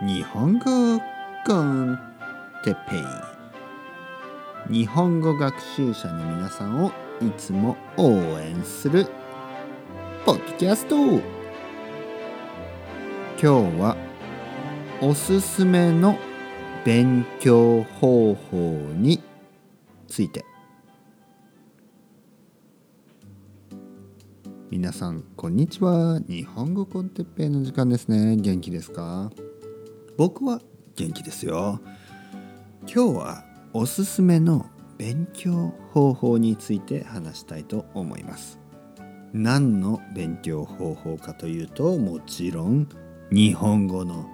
日本語コンテペイ。日本語学習者の皆さんをいつも応援するポッドキャスト。今日はおすすめの勉強方法について。皆さんこんにちは。日本語コンテッペイの時間ですね。元気ですか？僕は元気ですよ。今日はおすすめの勉強方法について話したいと思います。何の勉強方法かというともちろん日本語の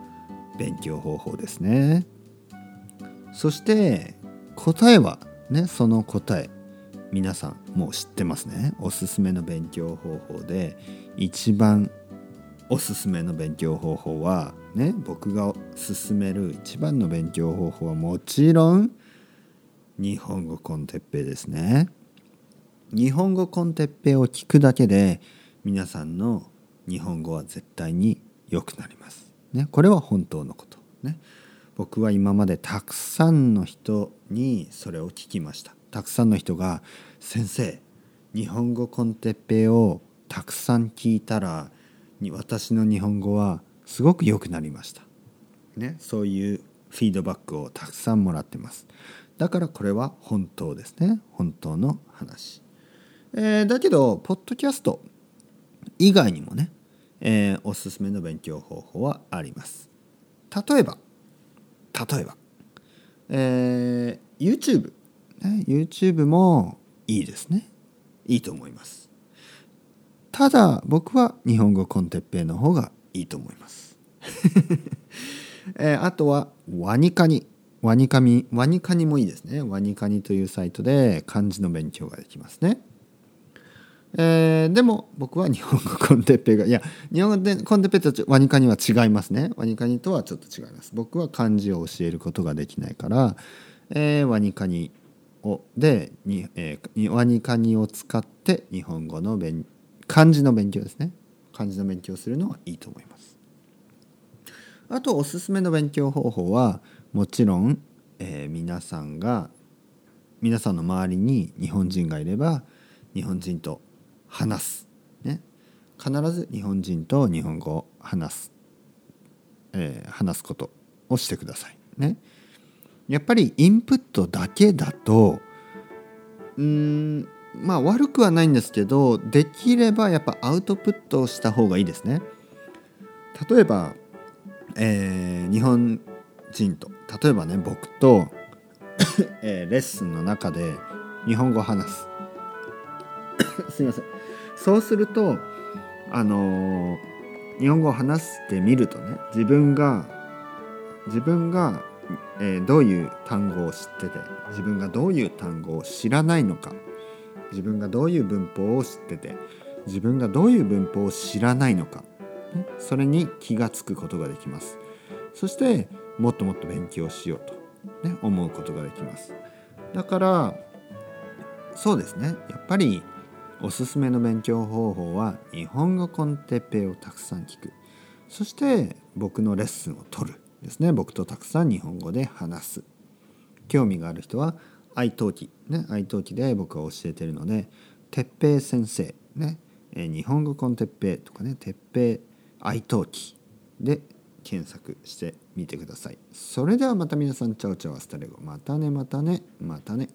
勉強方法ですね。そして答えはねその答え。皆さんもう知ってますね。おすすめの勉強方法で一番おすすめの勉強方法はね僕が勧める一番の勉強方法はもちろん日本語コンテッペですね。日本語コンテッペを聞くだけで皆さんの日本語は絶対に良くなります。ねこれは本当のこと。ね僕は今までたくさんの人にそれを聞きました。たくさんの人が「先生日本語コンテッペをたくさん聞いたら私の日本語はすごく良くなりました」ね、そういうフィードバックをたくさんもらってます。だからこれは本当ですね。本当の話、えー、だけどポッドキャスト以外にもね、えー、おすすめの勉強方法はあります。例えば例えば、えー、YouTube ね、YouTube もいいですね。いいと思います。ただ僕は日本語コンテッペイの方がいいと思います、えー、あとはワニカニ。ワニカミワニカニもいいですね。ワニカニというサイトで漢字の勉強ができますね。えー、でも僕は日本語コンテッペイがいや日本語コンテッペイとワニカニは違いますね。ワニカニとはちょっと違います。僕は漢字を教えることができないから、えー、ワニカニをでに、えー、ワニカニを使って日本語の勉漢字の勉強ですね。漢字の勉強するのはいいと思います。あとおすすめの勉強方法はもちろん、えー、皆さんが皆さんの周りに日本人がいれば日本人と話す、ね、必ず日本人と日本語を話す、えー、話すことをしてください。ね。やっぱりインプットだけだとうんまあ悪くはないんですけどできればやっぱアウトプットをした方がいいですね。例えば、えー、日本人と例えばね僕とえー、レッスンの中で日本語を話す。すいません。そうするとあのー、日本語を話してみるとね自分が自分がえー、どういう単語を知ってて自分がどういう単語を知らないのか。自分がどういう文法を知ってて自分がどういう文法を知らないのか、それに気が付くことができます。そしてもっともっと勉強しようと、ね、思うことができます。だからそうですね。やっぱりおすすめの勉強方法は日本語 con Teppei をたくさん聞く。そして僕のレッスンを取るですね。僕とたくさん日本語で話す。興味がある人は italki ね italki で僕は教えてるので鉄平先生ね、日本語 con Teppei とかね鉄平 italki で検索してみてください。それではまた皆さんチャオチャオ hasta luego。またねまたねまたね。